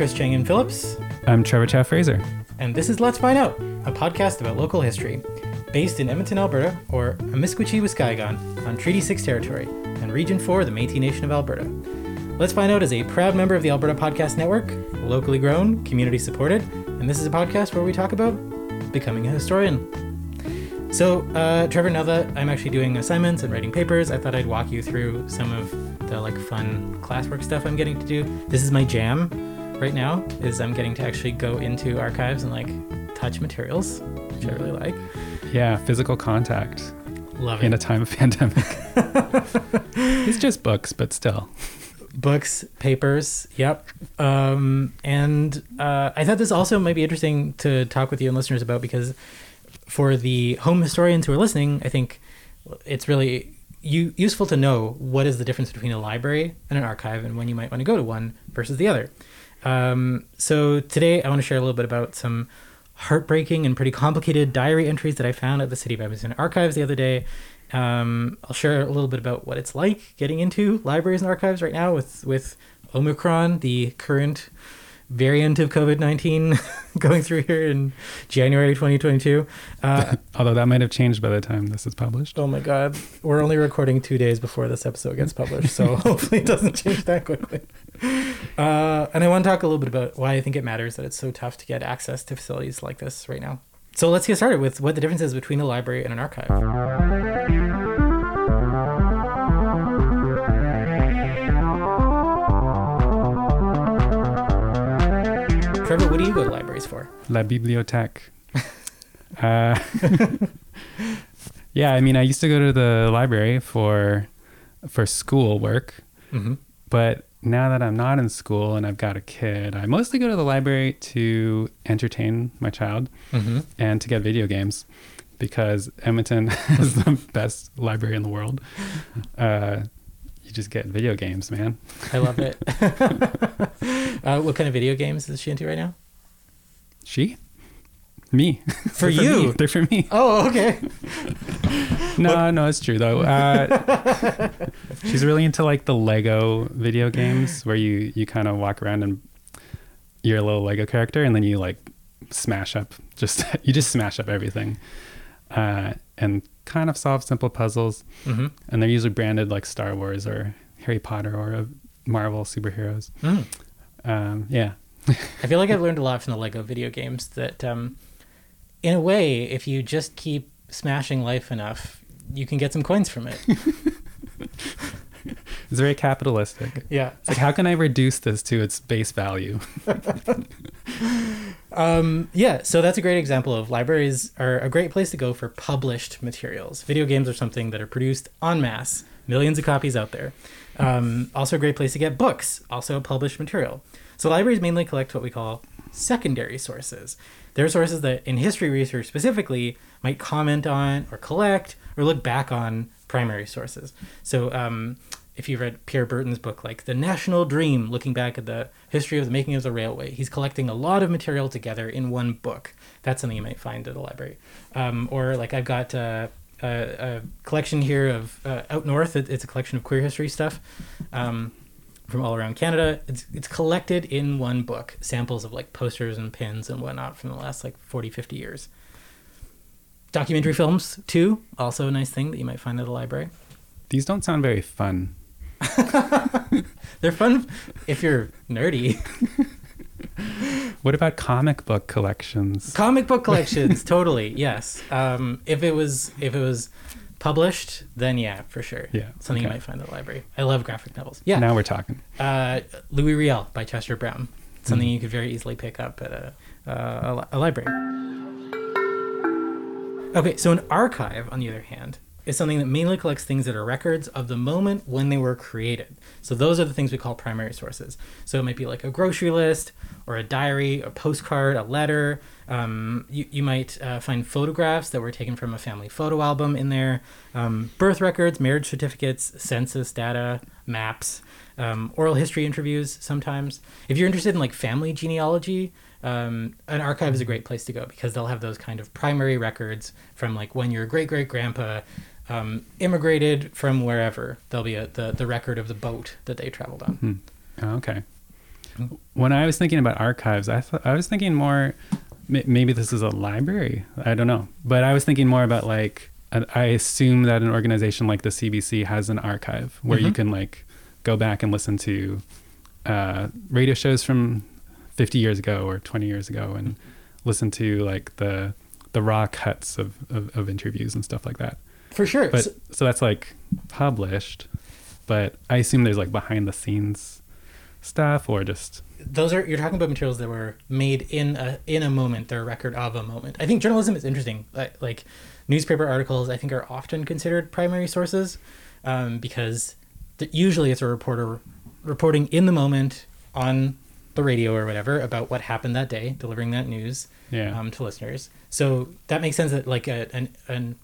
Chris Chang-Yen Phillips, I'm Trevor Chow Fraser. and this is Let's Find Out, a podcast about local history, based in Edmonton, Alberta, or Amiskwichi, Wiskaigon, on Treaty 6 territory, and Region 4 of the Métis Nation of Alberta. Let's Find Out is a proud member of the Alberta Podcast Network, locally grown, community supported, and this is a podcast where we talk about becoming a historian. So, uh, Trevor, now that I'm actually doing assignments and writing papers, I thought I'd walk you through some of the like fun classwork stuff I'm getting to do. This is my jam right now, is I'm getting to actually go into archives and like touch materials, which I really like. Yeah, physical contact Love in a time of pandemic. it's just books, but still. Books, papers, yep. Um, and uh, I thought this also might be interesting to talk with you and listeners about because for the home historians who are listening, I think it's really u- useful to know what is the difference between a library and an archive and when you might want to go to one versus the other. Um, so today I want to share a little bit about some heartbreaking and pretty complicated diary entries that I found at the City of Edmonton Archives the other day. Um, I'll share a little bit about what it's like getting into libraries and archives right now with with Omicron, the current variant of COVID nineteen going through here in January 2022. Uh, Although that might have changed by the time this is published. oh my God, we're only recording two days before this episode gets published, so hopefully it doesn't change that quickly. Uh, and I want to talk a little bit about why I think it matters that it's so tough to get access to facilities like this right now. So let's get started with what the difference is between a library and an archive. Trevor, what do you go to libraries for? La Bibliothèque. uh, yeah, I mean, I used to go to the library for for school work, Mm-hmm. but now that I'm not in school and I've got a kid, I mostly go to the library to entertain my child Mm-hmm. and to get video games because Edmonton has the best library in the world. Uh, you just get video games, man. I love it. uh, what kind of video games is she into right now? She? Me. For They're you. me. They're for me. Oh, okay. No, no, it's true though. Uh, she's really into like the Lego video games where you you kind of walk around and you're a little Lego character and then you like smash up just you just smash up everything uh, and kind of solve simple puzzles. Mm-hmm. And they're usually branded like Star Wars or Harry Potter or uh, Marvel superheroes. Mm. Um, yeah, I feel like I've learned a lot from the Lego video games that, um, in a way, if you just keep smashing life enough, you can get some coins from it. it's very capitalistic. yeah. It's like how can I reduce this to its base value? Um, yeah, so that's a great example of libraries are a great place to go for published materials. Video games are something that are produced en masse, millions of copies out there. Um, also, a great place to get books, also published material. So, libraries mainly collect what we call secondary sources. They're sources that, in history research specifically, might comment on or collect or look back on primary sources. So, um, if you read Pierre Berton's book, like The National Dream, looking back at the history of the making of the railway, he's collecting a lot of material together in one book. That's something you might find at a library. Um, or, like, I've got uh, a, a collection here of uh, Out North, it, it's a collection of queer history stuff. Um, from all around Canada. It's it's collected in one book, samples of like posters and pins and whatnot from the last like 40, 50 years. Documentary films, too, also a nice thing that you might find at a library. These don't sound very fun. They're fun if you're nerdy. What about comic book collections? Comic book collections, totally, yes. Um, if it was if it was published, then yeah, for sure. Yeah, Something you might find at the library. I love graphic novels. Yeah. Now we're talking. uh, Louis Riel by Chester Brown. Something Mm. you could very easily pick up at a, uh, a, a library. Okay, so an archive, on the other hand, is something that mainly collects things that are records of the moment when they were created. So those are the things we call primary sources. So it might be like a grocery list, or a diary, a postcard, a letter. Um, you, you might uh, find photographs that were taken from a family photo album in there, um, birth records, marriage certificates, census data, maps, um, oral history interviews sometimes. If you're interested in like family genealogy, um, an archive is a great place to go because they'll have those kind of primary records from like when your great great grandpa um, immigrated from wherever. There'll be a, the, the record of the boat that they traveled on. Hmm. Oh, okay. when I was thinking about archives, I thought I was thinking more. May- Maybe this is a library. I don't know, but I was thinking more about like I assume that an organization like the CBC has an archive where you Mhm. can like go back and listen to uh, radio shows from 50 years ago or 20 years ago and listen to like the the raw cuts of, of, of interviews and stuff like that. For sure. But So- so that's like published, but I assume there's like behind the scenes stuff or just those are you're talking about materials that were made in a in a moment they're a record of a moment i think journalism is interesting like, like newspaper articles i think are often considered primary sources um, because th- usually it's a reporter reporting in the moment on the radio or whatever about what happened that day delivering that news yeah. um, to listeners so that makes sense that like a, an, an,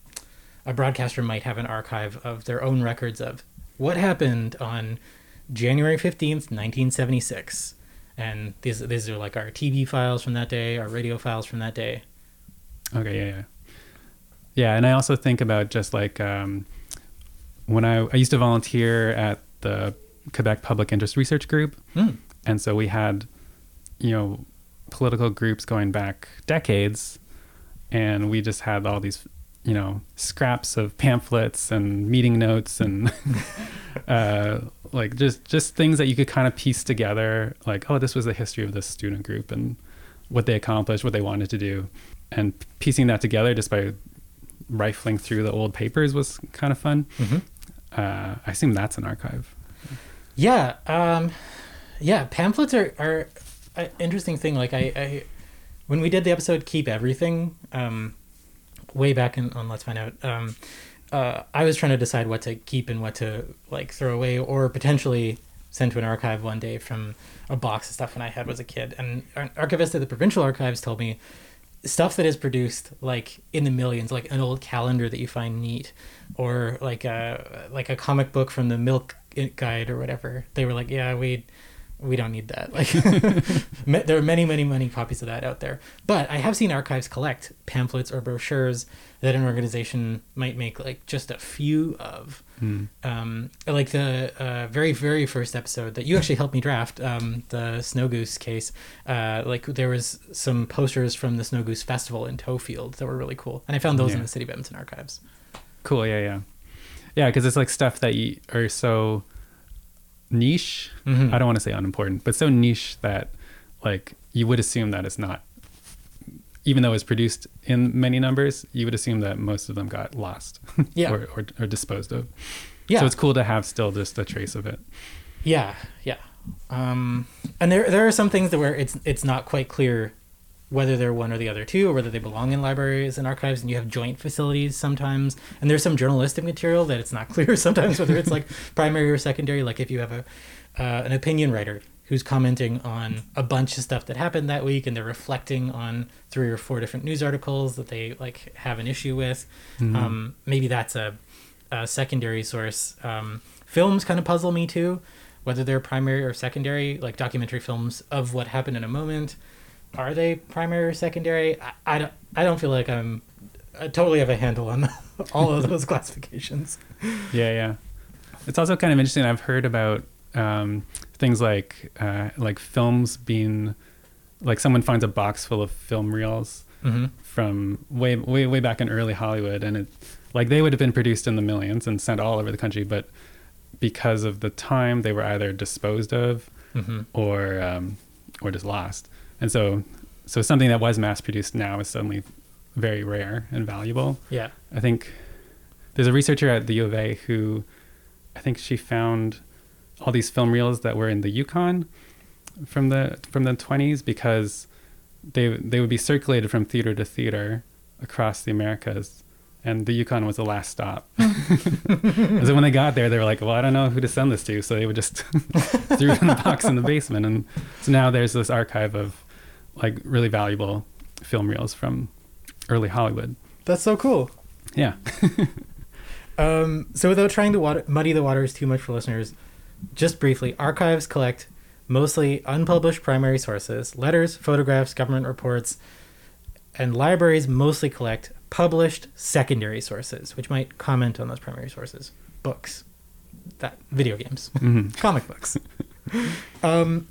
a broadcaster might have an archive of their own records of what happened on January 15th, 1976. And these these are like our TV files from that day, our radio files from that day. Okay, yeah, yeah. Yeah, and I also think about just like um, when I, I used to volunteer at the Quebec Public Interest Research Group, Hmm. and so we had, you know, political groups going back decades, and we just had all these, you know, scraps of pamphlets and meeting notes and uh, like just just things that you could kind of piece together. Like, oh, this was the history of this student group and what they accomplished, what they wanted to do, and piecing that together just by rifling through the old papers was kind of fun. Mhm. Uh, I assume that's an archive. Yeah, um, yeah. Pamphlets are are an interesting thing. Like I, I, when we did the episode "Keep Everything," um, way back in, on Let's Find Out, um, uh, I was trying to decide what to keep and what to like throw away or potentially send to an archive one day from a box of stuff when I had was a kid. And an archivist at the provincial archives told me stuff that is produced like in the millions, like an old calendar that you find neat, or like a like a comic book from the Milk Guide or whatever. They were like, yeah, we we don't need that. Like there are many, many, many copies of that out there. But I have seen archives collect pamphlets or brochures that an organization might make like just a few of. Hmm. Um, like the uh, very, very first episode that you actually helped me draft, um, the Snow Goose case. Uh, like there was some posters from the Snow Goose Festival in Tofield that were really cool, and I found those in the City of Edmonton archives. Cool. Yeah, yeah, yeah. Because it's like stuff that you are so niche. Mhm. I don't want to say unimportant, but so niche that like you would assume that it's not. Even though it's produced in many numbers, you would assume that most of them got lost, Yeah. or, or or disposed of. Yeah. So it's cool to have still just a trace of it. Yeah, yeah. Um, and there there are some things that where it's it's not quite clear whether they're one or the other two, or whether they belong in libraries and archives, and you have joint facilities sometimes. And there's some journalistic material that it's not clear sometimes whether it's like primary or secondary. Like if you have a uh, an opinion writer who's commenting on a bunch of stuff that happened that week, and they're reflecting on three or four different news articles that they like have an issue with. Um, maybe that's a, a secondary source. Um, films kind of puzzle me too, whether they're primary or secondary. Like documentary films of what happened in a moment, are they primary or secondary? I, I don't. I don't feel like I'm. I totally have a handle on all of those classifications. Yeah, yeah. It's also kind of interesting. I've heard about um, things like uh, like films being like someone finds a box full of film reels Mm-hmm. from way way way back in early Hollywood, and it like they would have been produced in the millions and sent all over the country, but because of the time, they were either disposed of Mm-hmm. or um, or just lost. And so so something that was mass produced now is suddenly very rare and valuable. Yeah. I think there's a researcher at the U of A who I think she found all these film reels that were in the Yukon from the from the 20s because they they would be circulated from theater to theater across the Americas and the Yukon was the last stop. so when they got there they were like, "Well, I don't know who to send this to." So they would just threw it in a box in the basement and so now there's this archive of like really valuable film reels from early Hollywood. That's so cool. Yeah. Um, so without trying to water, muddy the waters too much for listeners, just briefly, archives collect mostly unpublished primary sources, letters, photographs, government reports, and libraries mostly collect published secondary sources, which might comment on those primary sources, books, that video games, hmm comic books. um,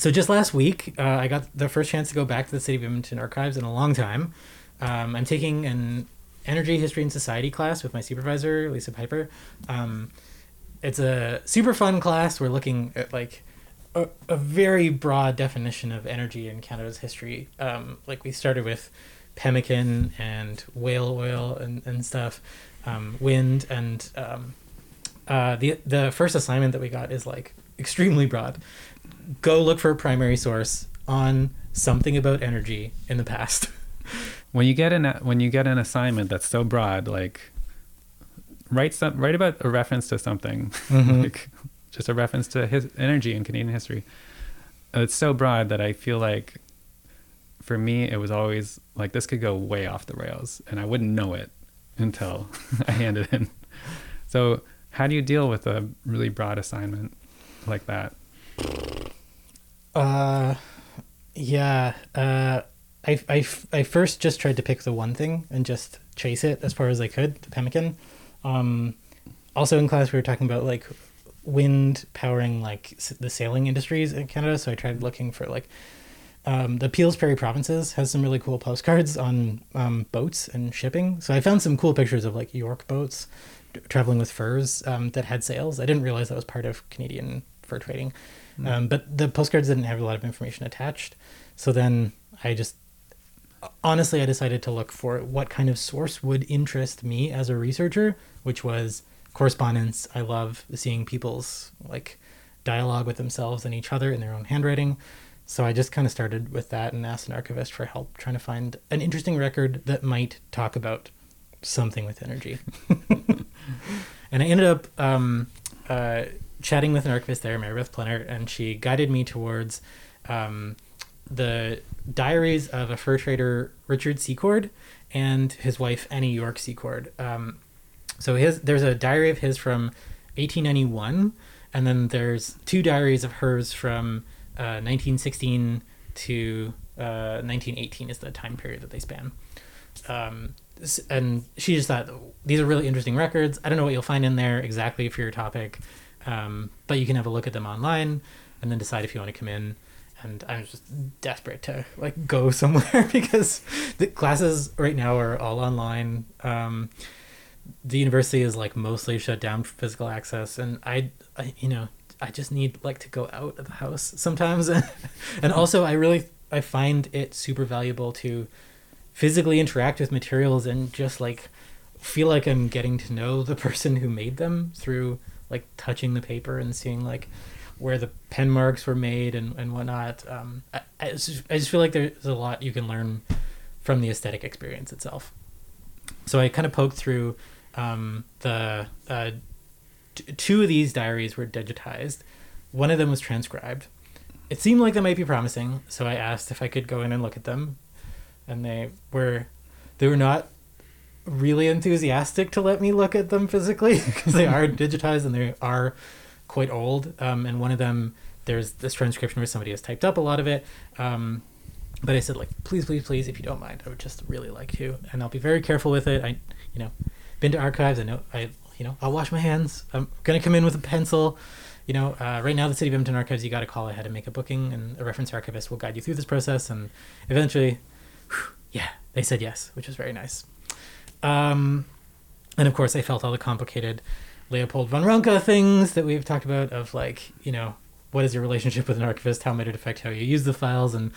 so just last week, uh, I got the first chance to go back to the City of Edmonton archives in a long time. Um, I'm taking an energy history and society class with my supervisor, Liza Piper. Um, it's a super fun class. We're looking at like a, a very broad definition of energy in Canada's history. Um, like we started with pemmican and whale oil and, and stuff, um, wind, and um, uh, the the first assignment that we got is like extremely broad. Go look for a primary source on something about energy in the past. when you get an when you get an assignment that's so broad, like write some write about a reference to something, Mhm. like just a reference to his energy in Canadian history. It's so broad that I feel like for me it was always like this could go way off the rails, and I wouldn't know it until I handed in. So how do you deal with a really broad assignment like that? Uh, yeah. Uh, I first just tried to pick the one thing and just chase it as far as I could, the pemmican. Um, also in class we were talking about like wind powering like the sailing industries in Canada, so I tried looking for like um, the Peel's Prairie Provinces has some really cool postcards on um, boats and shipping. So I found some cool pictures of like York boats traveling with furs um, that had sails. I didn't realize that was part of Canadian fur trading. Um, but the postcards didn't have a lot of information attached. So then I just honestly I decided to look for what kind of source would interest me as a researcher, which was correspondence. I love seeing people's like dialogue with themselves and each other in their own handwriting. So I just kind of started with that and asked an archivist for help trying to find an interesting record that might talk about something with energy. and I ended up um, uh, chatting with an archivist there, Meredith Plenner, and she guided me towards um, the diaries of a fur trader, Richard Secord, and his wife, Annie York Secord. Um, so his there's a diary of his from 1891, and then there's two diaries of hers from uh, 1916 to uh, 1918 is the time period that they span. Um, and she just thought these are really interesting records. I don't know what you'll find in there exactly for your topic, um, but you can have a look at them online and then decide if you want to come in. And I'm just desperate to like go somewhere because the classes right now are all online. Um, the university is like mostly shut down for physical access, and I, I you know, I just need like to go out of the house sometimes, and also I really I find it super valuable to physically interact with materials and just like feel like I'm getting to know the person who made them through like touching the paper and seeing like where the pen marks were made and, and whatnot. Um, I, I, just, I just feel like there's a lot you can learn from the aesthetic experience itself. So I kind of poked through um, the uh, t- two of these diaries were digitized. One of them was transcribed. It seemed like they might be promising, so I asked if I could go in and look at them, and they were they were not really enthusiastic to let me look at them physically because they are digitized and they are quite old. Um, and one of them, there's this transcription where somebody has typed up a lot of it. Um, but I said like, please, please, please, if you don't mind, I would just really like to, and I'll be very careful with it. I, you know, been to archives. I know I, you know, I'll wash my hands. I'm gonna come in with a pencil. You know, uh, right now the City of Edmonton Archives, you got to call ahead and make a booking, and a reference archivist will guide you through this process, and eventually, whew, yeah, they said yes, which was very nice. Um, and of course, I felt all the complicated Leopold von Ranke things that we've talked about of like, you know, what is your relationship with an archivist? How might it affect how you use the files and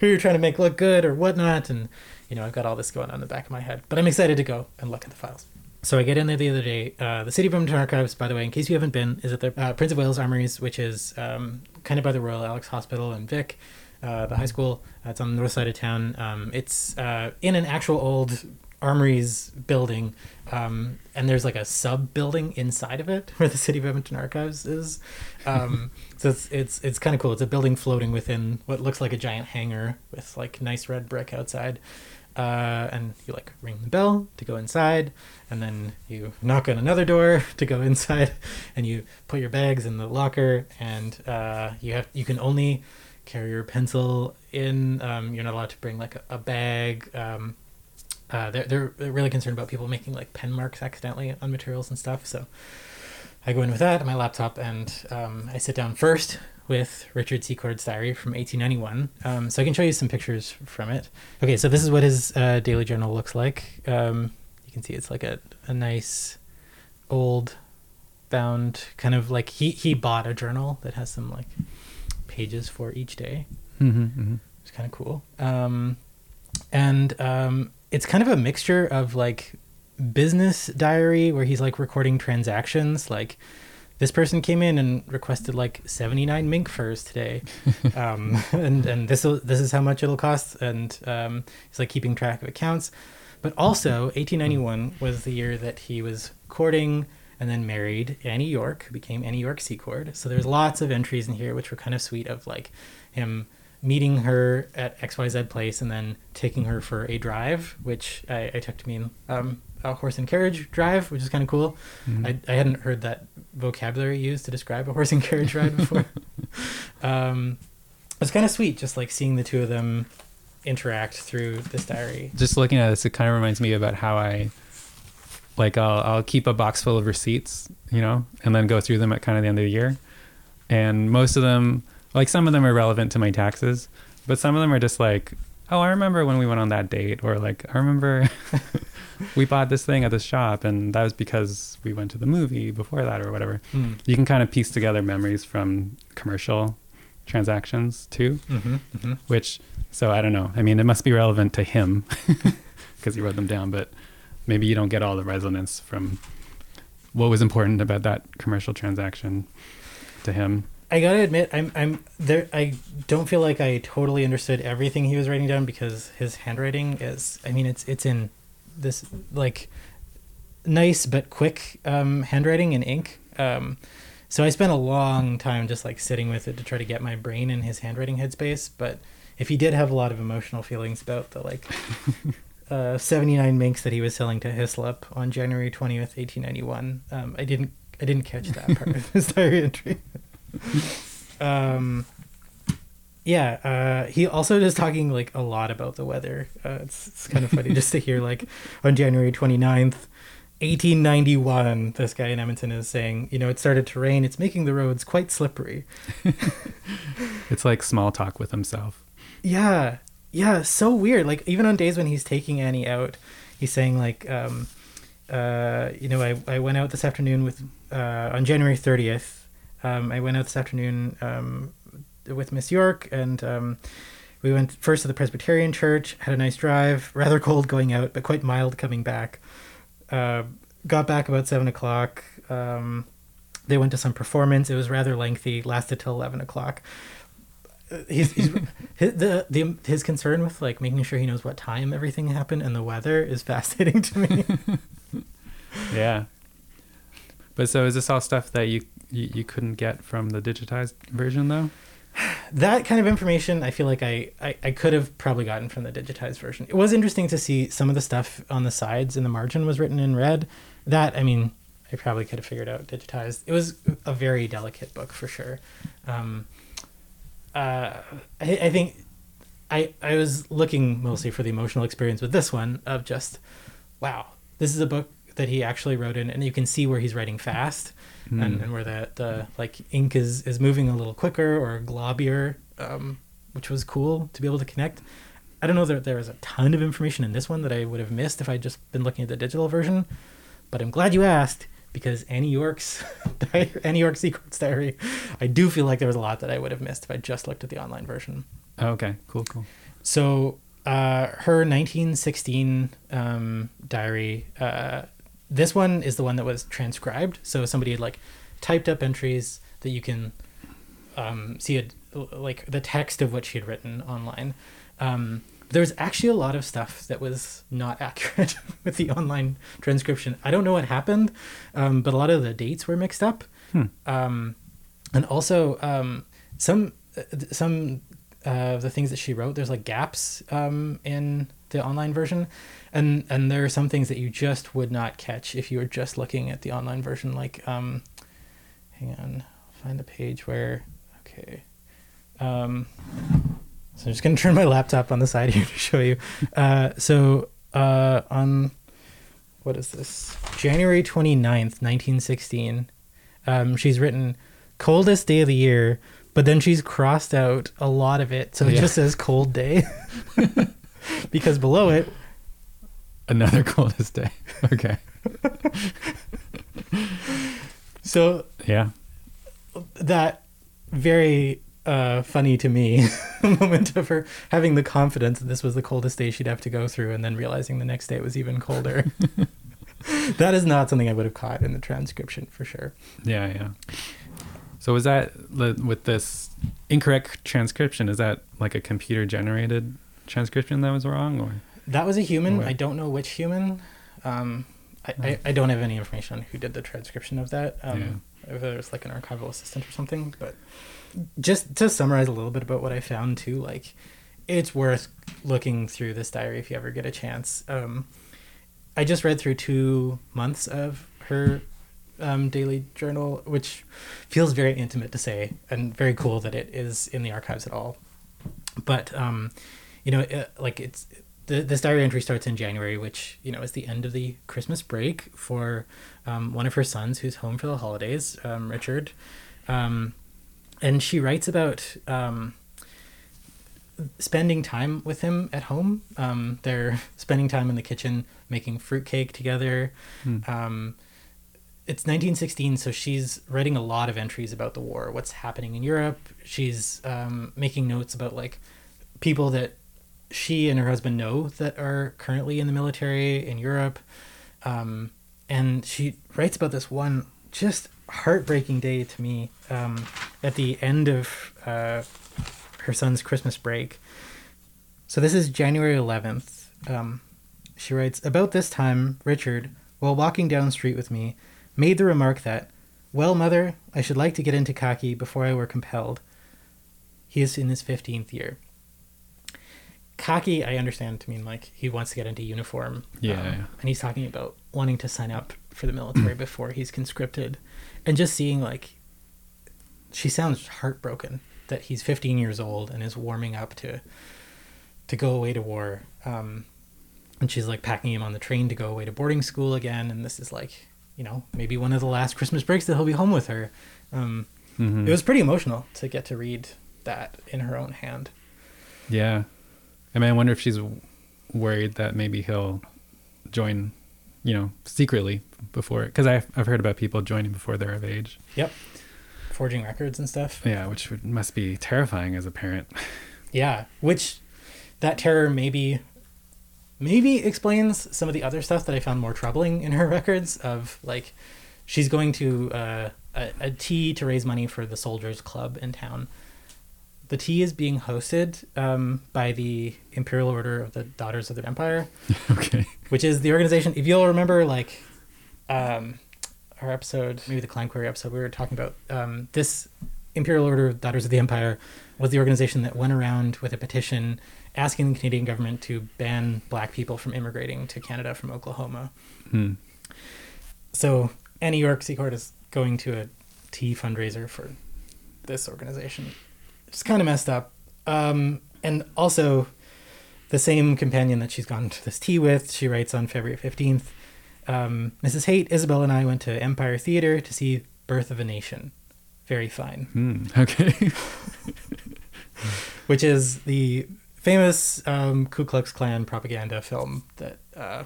who you're trying to make look good or whatnot? And, you know, I've got all this going on in the back of my head, but I'm excited to go and look at the files. So I get in there the other day. Uh, the City of Edmonton Archives, by the way, in case you haven't been, is at the uh, Prince of Wales Armories, which is um, kind of by the Royal Alex Hospital in Vic, uh, the high school. Uh, it's on the north side of town. Um, it's uh, in an actual old armories building, um, and there's like a sub building inside of it where the City of Edmonton Archives is. Um, so it's it's it's kind of cool. It's a building floating within what looks like a giant hangar with like nice red brick outside. Uh, and you like ring the bell to go inside, and then you knock on another door to go inside, and you put your bags in the locker, and uh, you have you can only carry your pencil in. Um, you're not allowed to bring like a, a bag. Um, uh, they're, they're they're really concerned about people making like pen marks accidentally on materials and stuff. So I go in with that on my laptop and um, I sit down first with Richard Secord's diary from 1891. Um, so I can show you some pictures from it. Okay, so this is what his uh, daily journal looks like. Um, you can see it's like a, a nice old bound kind of like he, he bought a journal that has some like pages for each day. Mm-hmm, mm-hmm. It's kind of cool. Um, and um, it's kind of a mixture of like business diary where he's like recording transactions. Like this person came in and requested like 79 mink furs today. Um, and and this this is how much it'll cost. And um, he's like keeping track of accounts. But also 1891 was the year that he was courting and then married Annie York who became Annie York Secord so there's lots of entries in here which were kind of sweet of like him meeting her at XYZ place and then taking her for a drive, which I, I took to mean um, a horse and carriage drive, which is kind of cool. Mhm. I, I hadn't heard that vocabulary used to describe a horse and carriage ride before. um, it's kind of sweet, just like seeing the two of them interact through this diary. Just looking at this, it kind of reminds me about how I, like, I'll I'll keep a box full of receipts, you know, and then go through them at kind of the end of the year, and most of them, like, some of them are relevant to my taxes, but some of them are just like, oh, I remember when we went on that date, or like, I remember we bought this thing at this shop, and that was because we went to the movie before that, or whatever. Hmm. You can kind of piece together memories from commercial transactions too. Mm-hmm, mm-hmm. which so i don't know i mean it must be relevant to him because he wrote them down but maybe you don't get all the resonance from what was important about that commercial transaction to him I gotta admit, I'm I'm there. I don't feel like I totally understood everything he was writing down because his handwriting is. I mean, it's it's in this like nice but quick um, handwriting and ink. Um, so I spent a long time just like sitting with it to try to get my brain in his handwriting headspace. But if he did have a lot of emotional feelings about the like uh, 79 minks that he was selling to Hislop on January 20th, 1891, um, I didn't I didn't catch that part of his diary entry. um, yeah, uh, he also is talking like a lot about the weather. Uh, it's, it's kind of funny just to hear like on January 29th, 1891, this guy in Edmonton is saying, you know, it started to rain. It's making the roads quite slippery. it's like small talk with himself Yeah, yeah, so weird. Like even on days when he's taking Annie out, he's saying like, um, uh, you know, I, I went out this afternoon with uh, on January thirtieth. Um, I went out this afternoon um, with Miss York, and um, we went first to the Presbyterian Church. Had a nice drive. Rather cold going out, but quite mild coming back. Uh, got back about seven o'clock. Um, they went to some performance. It was rather lengthy. Lasted till eleven o'clock he's, he's his, the, the his concern with like making sure he knows what time everything happened and the weather is fascinating to me. yeah but so is this all stuff that you you, you couldn't get from the digitized version though that kind of information, I feel like I, I I could have probably gotten from the digitized version. It was interesting to see some of the stuff on the sides in the margin was written in red. That I mean, I probably could have figured out digitized. It was a very delicate book for sure. Um, uh, I, I think I I was looking mostly for the emotional experience with this one of just wow, this is a book that he actually wrote in, and you can see where he's writing fast, and, Hmm. and where the the like ink is is moving a little quicker or globbier, um, which was cool to be able to connect. I don't know that there was a ton of information in this one that I would have missed if I'd just been looking at the digital version, but I'm glad you asked because Annie York's Annie York Secord's diary, I do feel like there was a lot that I would have missed if I just looked at the online version. oh, okay cool cool So uh, her 1916 um, diary, uh, this one is the one that was transcribed. So somebody had like typed up entries that you can um, see it like the text of what she had written online. Um, was actually a lot of stuff that was not accurate with the online transcription. I don't know what happened, um, but a lot of the dates were mixed up. Hmm. Um, and also um, some uh, some uh, the things that she wrote there's like gaps um, in the online version and and there are some things that you just would not catch if you were just looking at the online version like um, hang on I'll find the page where okay um, so I'm just gonna turn my laptop on the side here to show you uh, so uh, on what is this January 29th 1916 um, she's written coldest day of the year, but then she's crossed out a lot of it, so it Yeah. just says cold day. because below it, Another coldest day. Okay. so Yeah. that very uh, funny to me moment of her having the confidence that this was the coldest day she'd have to go through, and then realizing the next day it was even colder. that is not something I would have caught in the transcription for sure. Yeah, yeah. So was that with this incorrect transcription? Is that like a computer generated transcription that was wrong, or That was a human. Right. I don't know which human. Um, I, I, I don't have any information on who did the transcription of that. Um, If it was like an archival assistant or something. But just to summarize a little bit about what I found too, like it's worth looking through this diary if you ever get a chance. Um, I just read through two months of her um, daily journal, which feels very intimate to say and very cool that it is in the archives at all. But um, you know, uh, like it's the this diary entry starts in January, which you know is the end of the Christmas break for um, one of her sons who's home for the holidays, um, Richard, um, and she writes about um, spending time with him at home. Um, they're spending time in the kitchen making fruitcake together. Um, it's 1916, so she's writing a lot of entries about the war, what's happening in Europe. She's um, making notes about like people that she and her husband know that are currently in the military in Europe. Um, and she writes about this one just heartbreaking day to me um, at the end of uh, her son's Christmas break. So this is January 11th. Um, she writes About this time, Richard, while walking down the street with me, made the remark that, Well, mother, I should like to get into khaki before I were compelled. He is in his 15th year. Khaki, I understand to mean like he wants to get into uniform. Yeah, um, yeah. And he's talking about wanting to sign up for the military before he's conscripted. And just seeing like, she sounds heartbroken that he's 15 years old and is warming up to to go away to war. Um, and she's like packing him on the train to go away to boarding school again. And this is like, you know, maybe one of the last Christmas breaks that he'll be home with her. Um, Mhm. It was pretty emotional to get to read that in her own hand. Yeah. I mean, I wonder if she's worried that maybe he'll join, you know, secretly before, because I've, I've heard about people joining before they're of age. Yep. Forging records and stuff. Yeah, which would, must be terrifying as a parent. Yeah. Which that terror maybe maybe explains some of the other stuff that I found more troubling in her records of like she's going to uh, a, a tea to raise money for the soldiers club in town. The tea is being hosted um, by the Imperial Order of the Daughters of the Empire, okay. which is the organization. If you'll remember, like um, our episode, maybe the Clan Query episode, we were talking about um, this Imperial Order of Daughters of the Empire was the organization that went around with a petition asking the Canadian government to ban black people from immigrating to Canada from Oklahoma. Hmm. So Annie York Secord is going to a tea fundraiser for this organization. It's kind of messed up. Um, and also, the same companion that she's gone to this tea with, she writes on February 15th um, Mrs. Haight, Isabel, and I went to Empire Theater to see Birth of a Nation. Very fine. Hmm. Okay. Which is the famous um, Ku Klux Klan propaganda film that, uh,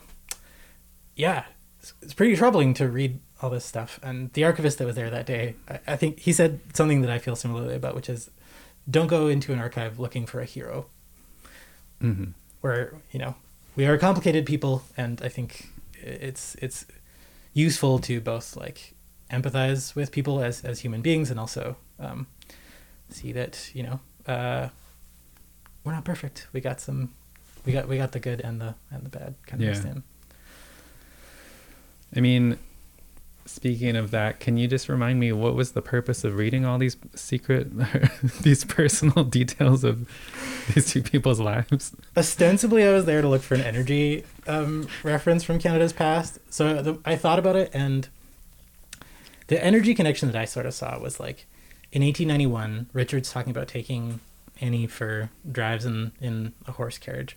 yeah, it's, it's pretty troubling to read all this stuff. And the archivist that was there that day, I, I think he said something that I feel similarly about, which is don't go into an archive looking for a hero. hmm Where you know we are complicated people, and I think it's it's useful to both like empathize with people as as human beings, and also um, see that you know uh, we're not perfect. We got some, we got we got the good and the and the bad kind of Yeah. I mean, speaking of that, can you just remind me what was the purpose of reading all these secret, these personal details of these two people's lives? ostensibly I was there to look for an energy um, reference from Canada's past. So the, I thought about it, and the energy connection that I sort of saw was like in 1891, Richard's talking about taking Annie for drives in, in a horse carriage.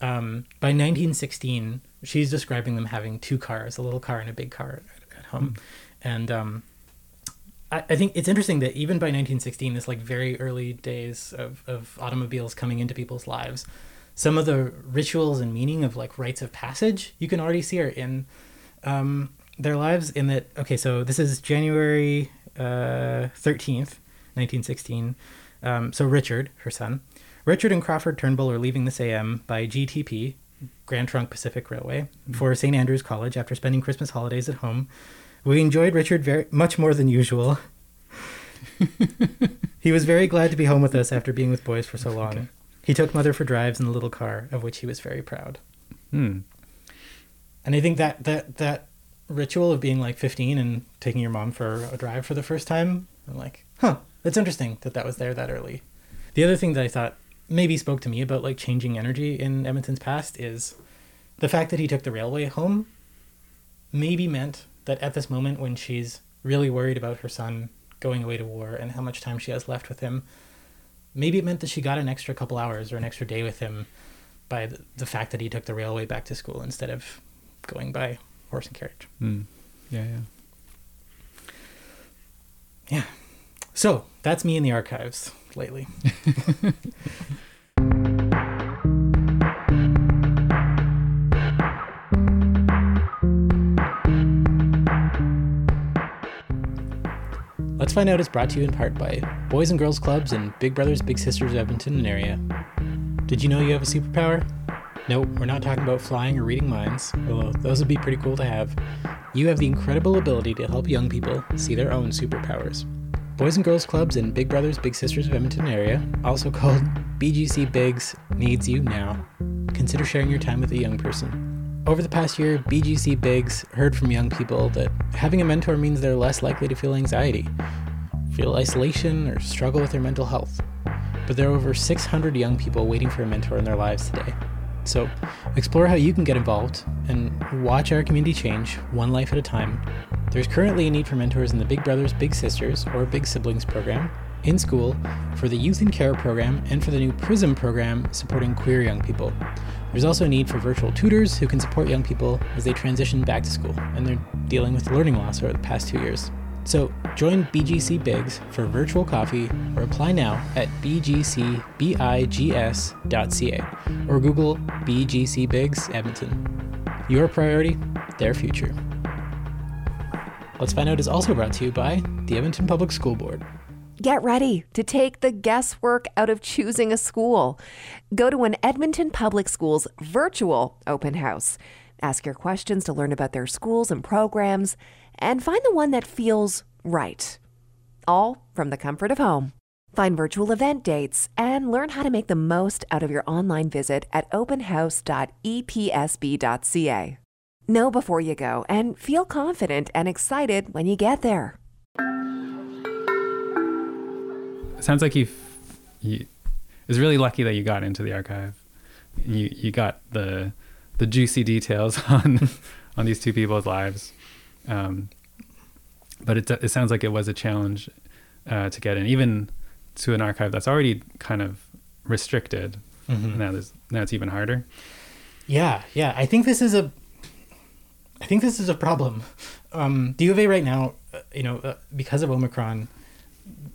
Um, by 1916, she's describing them having two cars, a little car and a big car at, home. And um, I, I think it's interesting that even by 1916, this like very early days of, of automobiles coming into people's lives, some of the rituals and meaning of like rites of passage you can already see are in um, their lives. In that, okay, so this is January uh, 13th, 1916. Um, so Richard, her son, Richard and Crawford Turnbull are leaving this AM by GTP, Grand Trunk Pacific Railway, for St. Andrews College after spending Christmas holidays at home. We enjoyed Richard very much more than usual. he was very glad to be home with us after being with boys for so long. Okay. He took mother for drives in the little car, of which he was very proud. Hmm. And I think that that that ritual of being like 15 and taking your mom for a drive for the first time, I'm like, huh, that's interesting that that was there that early. The other thing that I thought maybe spoke to me about like changing energy in Edmonton's past is the fact that he took the railway home maybe meant that at this moment when she's really worried about her son going away to war and how much time she has left with him, maybe it meant that she got an extra couple hours or an extra day with him by the, the fact that he took the railway back to school instead of going by horse and carriage. Hmm. Yeah, yeah. Yeah. So that's me in the archives lately. Let's Find Out is brought to you in part by Boys and Girls Clubs and Big Brothers Big Sisters of Edmonton and area. Did you know you have a superpower? Nope, we're not talking about flying or reading minds, although those would be pretty cool to have. You have the incredible ability to help young people see their own superpowers. Boys and Girls Clubs and Big Brothers Big Sisters of Edmonton area, also called BGC Bigs, needs you now. Consider sharing your time with a young person. Over the past year, BGC Bigs heard from young people that having a mentor means they're less likely to feel anxiety, feel isolation, or struggle with their mental health. But there are over 600 young people waiting for a mentor in their lives today. So, explore how you can get involved and watch our community change one life at a time. There's currently a need for mentors in the Big Brothers Big Sisters or Big Siblings program, in school, for the Youth in Care program, and for the new PRISM program supporting queer young people. There's also a need for virtual tutors who can support young people as they transition back to school and they're dealing with learning loss over the past two years. So join BGC Bigs for virtual coffee or apply now at bgcbigs.ca or Google BGC Bigs Edmonton. Your priority, their future. Let's Find Out is also brought to you by the Edmonton Public School Board. Get ready to take the guesswork out of choosing a school. Go to an Edmonton Public Schools virtual open house. Ask your questions to learn about their schools and programs and find the one that feels right. All from the comfort of home. Find virtual event dates and learn how to make the most out of your online visit at openhouse.epsb.ca. Know before you go and feel confident and excited when you get there. It sounds like you, f- you is really lucky that you got into the archive. You you got the the juicy details on on these two people's lives. Um, but it it sounds like it was a challenge uh, to get in, even to an archive that's already kind of restricted. Now there's now it's even harder. Yeah, yeah. I think this is a. I think this is a problem. Um, the U of A right now, uh, you know, uh, because of Omicron,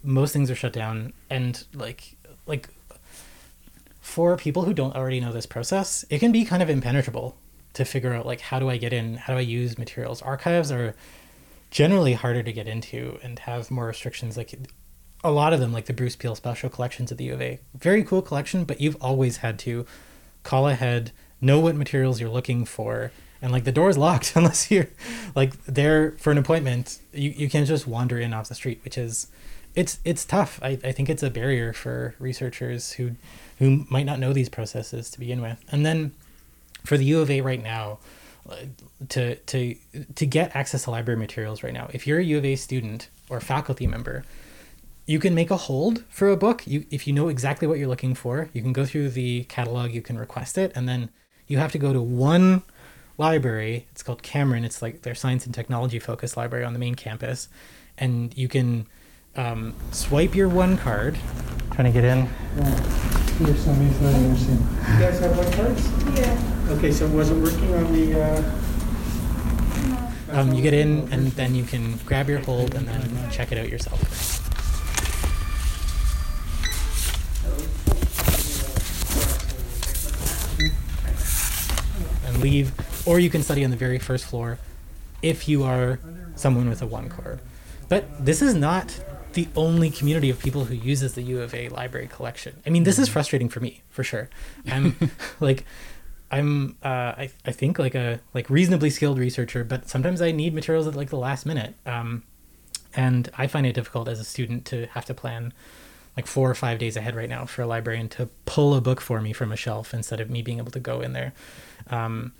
most things are shut down, and like, like, for people who don't already know this process, it can be kind of impenetrable to figure out like how do I get in, how do I use materials. Archives are generally harder to get into and have more restrictions. Like a lot of them, like the Bruce Peel Special Collections at the U of A, very cool collection, but you've always had to call ahead, know what materials you're looking for, and like the door is locked unless you're like there for an appointment. You, you can't just wander in off the street, which is it's it's tough. I, I think it's a barrier for researchers who who might not know these processes to begin with. And then for the U of A right now, uh, to to to get access to library materials right now, if you're a U of A student or faculty member, you can make a hold for a book. You if you know exactly what you're looking for, you can go through the catalog, you can request it, and then you have to go to one library. It's called Cameron. It's like their science and technology focused library on the main campus, and you can um, swipe your one card. Trying to get in. Here's somebody's not interested. You guys have one cards? Yeah. Okay, so it was it working on the, uh, Uh, Um, you get in, and then you can grab your hold and then check it out yourself. And leave, or you can study on the very first floor if you are someone with a one core. But this is not the only community of people who uses the U of A library collection. I mean, this is frustrating for me, for sure. I'm like, I'm, uh, I, I think like a like reasonably skilled researcher, but sometimes I need materials at like the last minute. Um, and I find it difficult as a student to have to plan like four or five days ahead right now for a librarian to pull a book for me from a shelf instead of me being able to go in there. Um,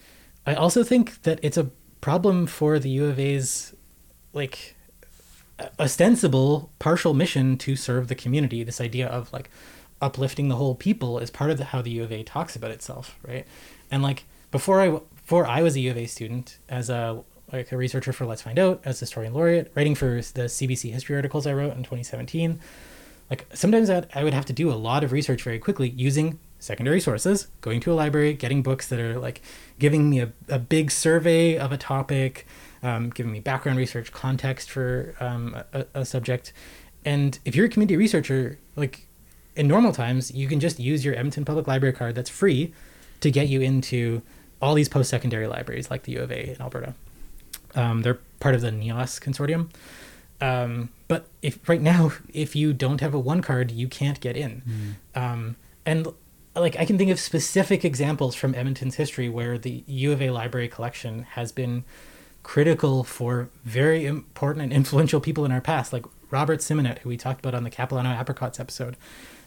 I also think that it's a problem for the U of A's like ostensible partial mission to serve the community. This idea of like uplifting the whole people is part of the, how the U of A talks about itself, right? And like before I before I was a U of A student as a like a researcher for Let's Find Out, as a historian laureate, writing for the CBC history articles I wrote in 2017. Like sometimes I'd, I would have to do a lot of research very quickly using secondary sources, going to a library, getting books that are like giving me a, a big survey of a topic, um, giving me background research, context for um, a, a subject. And if you're a community researcher, like in normal times, you can just use your Edmonton Public Library card that's free to get you into all these post secondary libraries like the U of A in Alberta. Um, they're part of the NEOS consortium. Um, but if right now, if you don't have a one card, you can't get in. Mm. Um, and like I can think of specific examples from Edmonton's history where the U of A library collection has been critical for very important and influential people in our past, like Robert Simonet, who we talked about on the Capilano Apricots episode.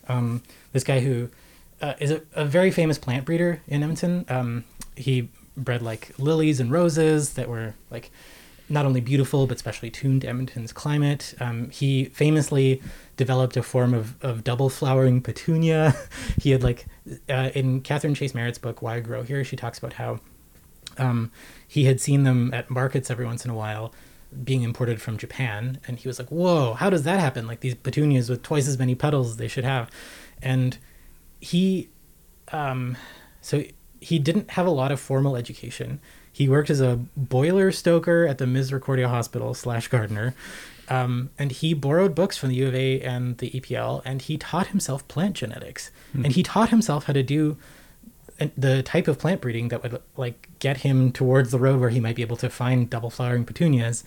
Um, this guy who uh, is a, a, very famous plant breeder in Edmonton. Um, he bred like lilies and roses that were like not only beautiful but specially tuned to Edmonton's climate. Um, he famously developed a form of, of double flowering petunia. he had like uh, in Catherine Chase Merritt's book Why I Grow Here, she talks about how um, he had seen them at markets every once in a while being imported from Japan, and he was like, "Whoa, how does that happen? Like these petunias with twice as many petals they should have," and he, um, so he didn't have a lot of formal education. He worked as a boiler stoker at the Misericordia Hospital slash gardener, um, and he borrowed books from the U of A and the EPL, and he taught himself plant genetics, mm. and he taught himself how to do the type of plant breeding that would like get him towards the road where he might be able to find double flowering petunias.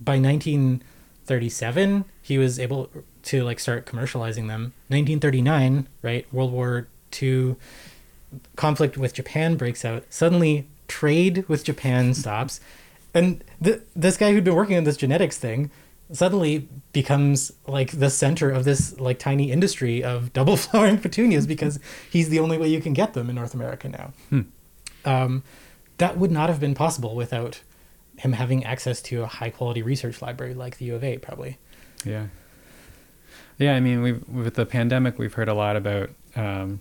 By 1937, he was able to like start commercializing them. 1939, right, World War II conflict with Japan breaks out. Suddenly, trade with Japan stops, and th- this guy who'd been working on this genetics thing suddenly becomes like the center of this like tiny industry of double flowering petunias because he's the only way you can get them in North America now. Hmm. Um, that would not have been possible without him having access to a high quality research library like the U of A, probably. Yeah. Yeah, I mean, we with the pandemic, we've heard a lot about um,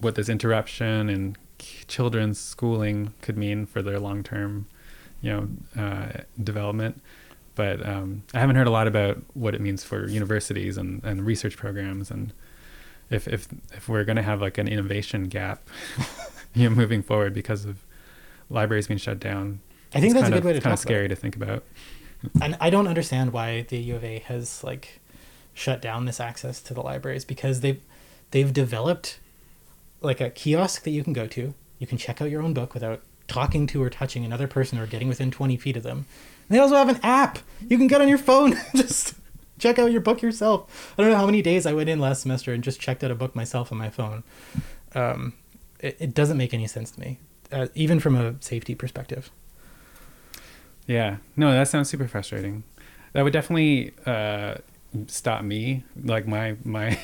what this interruption in children's schooling could mean for their long term, you know, uh, development but um, I haven't heard a lot about what it means for universities and, and research programs and if if if we're going to have like an innovation gap, you know, moving forward because of libraries being shut down. I think that's a good way to kind of scary about. to think about. And I don't understand why the U of A has like shut down this access to the libraries because they've they've developed like a kiosk that you can go to. You can check out your own book without talking to or touching another person or getting within 20 feet of them. And they also have an app you can get on your phone. just check out your book yourself. I don't know how many days I went in last semester and just checked out a book myself on my phone. Um, it, it doesn't make any sense to me, uh, even from a safety perspective. Yeah, no, that sounds super frustrating. That would definitely uh, stop me. Like my my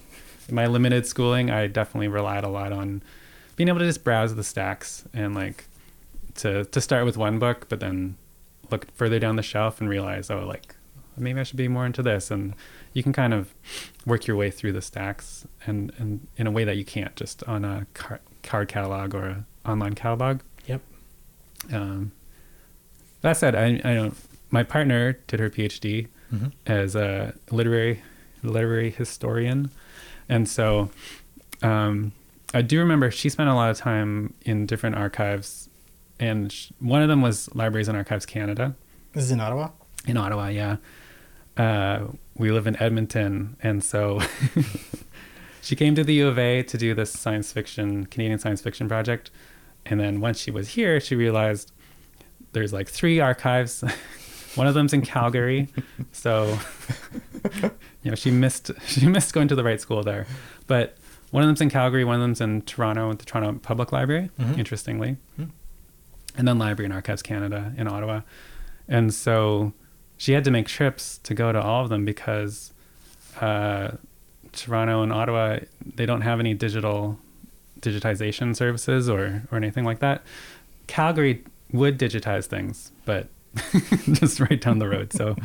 my limited schooling, I definitely relied a lot on being able to just browse the stacks and like to to start with one book, but then look further down the shelf and realize, oh, like maybe I should be more into this. And you can kind of work your way through the stacks and, and in a way that you can't just on a car, card catalog or an online catalog. Yep. Um, that said, I, I don't, my partner did her PhD mm-hmm. as a literary, literary historian. And so, um, I do remember she spent a lot of time in different archives and sh- one of them was Libraries and Archives Canada This is in Ottawa. in Ottawa. Yeah, uh, we live in Edmonton, and so she came to the U of A to do this science fiction Canadian science fiction project, and then once she was here, she realized there's like three archives. One of them's in Calgary, so you know she missed she missed going to the right school there. But one of them's in Calgary, one of them's in Toronto at the Toronto Public Library, Mhm. interestingly, Mhm. and then Library and Archives Canada in Ottawa. And so she had to make trips to go to all of them because uh, Toronto and Ottawa they don't have any digital digitization services or or anything like that. Calgary would digitize things, but just right down the road. So,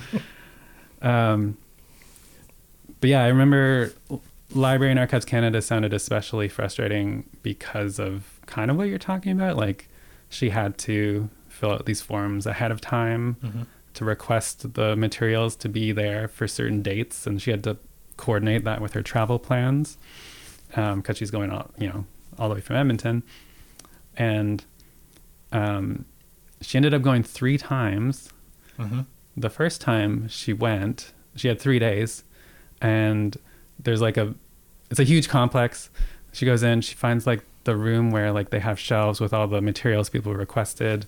um, but yeah, I remember Library and Archives Canada sounded especially frustrating because of kind of what you're talking about. Like, she had to fill out these forms ahead of time Mhm. to request the materials to be there for certain dates, and she had to coordinate that with her travel plans because she's going all you know all the way from Edmonton, and um, she ended up going three times. Mm-hmm. The first time she went, she had three days, and there's like a, it's a huge complex. She goes in, she finds like the room where like they have shelves with all the materials people requested.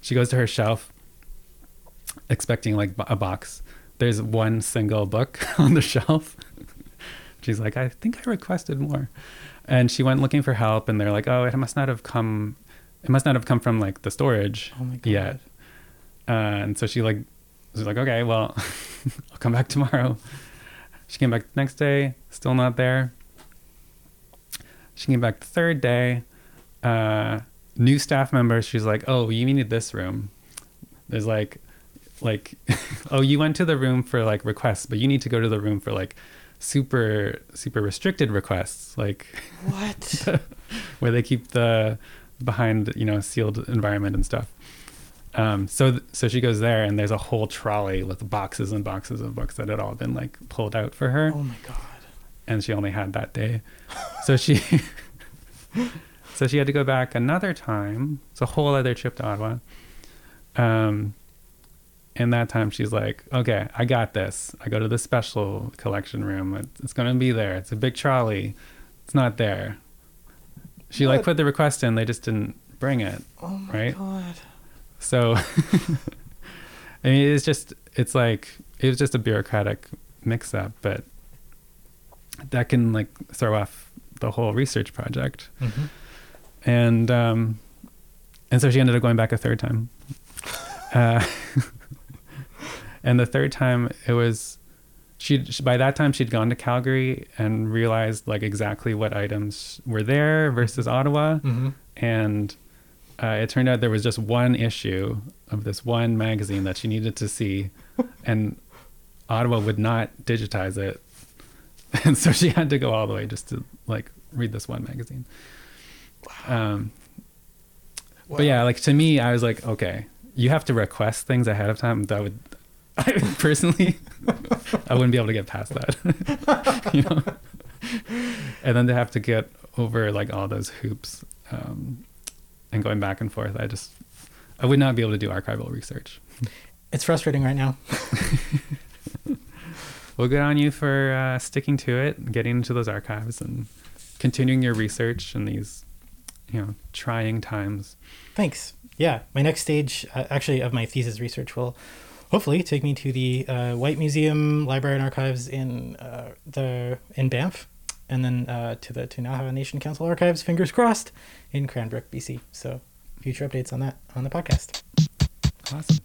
She goes to her shelf, expecting like a box. There's one single book on the shelf. She's like, I think I requested more. And she went looking for help, and they're like, oh, it must not have come, it must not have come from like the storage Oh my god. yet. Uh, and so she like was like, okay, well, I'll come back tomorrow. She came back the next day, still not there. She came back the third day. Uh, new staff member, She's like, oh, you need this room. There's like, like, oh, you went to the room for like requests, but you need to go to the room for like super super restricted requests, like What? where they keep the behind you know a sealed environment and stuff. Um, so th- so she goes there and there's a whole trolley with boxes and boxes of books that had all been like pulled out for her, oh my god. and she only had that day. So she so she had to go back another time. It's a whole other trip to Ottawa. Um, and that time she's like, okay, I got this. I go to the special collection room. It's, it's going to be there. It's a big trolley. It's not there. She like put the request in. They just didn't bring it. Oh my Right? god. So, I mean, it's just, it's like, it was just a bureaucratic mix up, but that can like throw off the whole research project. Mm-hmm. And, um, and so she ended up going back a third time. Uh, and the third time it was, she by that time she'd gone to Calgary and realized like exactly what items were there versus Ottawa Mm-hmm. and uh, it turned out there was just one issue of this one magazine that she needed to see, and Ottawa would not digitize it, and so she had to go all the way just to like read this one magazine. Um, but yeah, like to me, I was like, okay, you have to request things ahead of time. That would, I personally, I wouldn't be able to get past that, you know. And then to have to get over like all those hoops um, and going back and forth, I just, I would not be able to do archival research. It's frustrating right now. Well, good on you for uh, sticking to it, getting into those archives, and continuing your research in these, you know, trying times. Thanks. Yeah, my next stage, uh, actually, of my thesis research will hopefully take me to the uh, Whyte Museum Library and Archives in uh, the in Banff, and then uh, to the Ktunaxa Nation Council Archives. Fingers crossed, in Cranbrook, BC. So, future updates on that on the podcast. Awesome.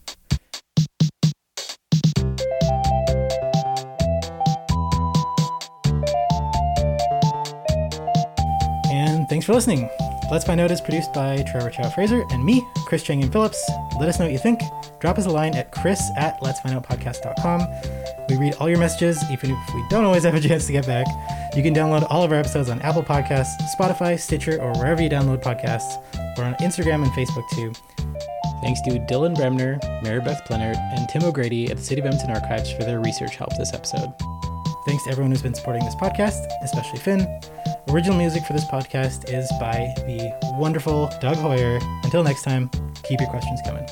And thanks for listening. Let's Find Out is produced by Trevor Chow Fraser and me, Chris Chang-Yen Phillips. Let us know what you think. Drop us a line at chris at let's find out letsfindoutpodcast.com. We read all your messages, even if we don't always have a chance to get back. You can download all of our episodes on Apple Podcasts, Spotify, Stitcher, or wherever you download podcasts. We're on Instagram and Facebook too. Thanks to Dylan Bremner, Mary Beth Plenard, and Tim O'Grady at the City of Edmonton Archives for their research help this episode. Thanks to everyone who's been supporting this podcast, especially Finn. Original music for this podcast is by the wonderful Doug Hoyer. Until next time, keep your questions coming.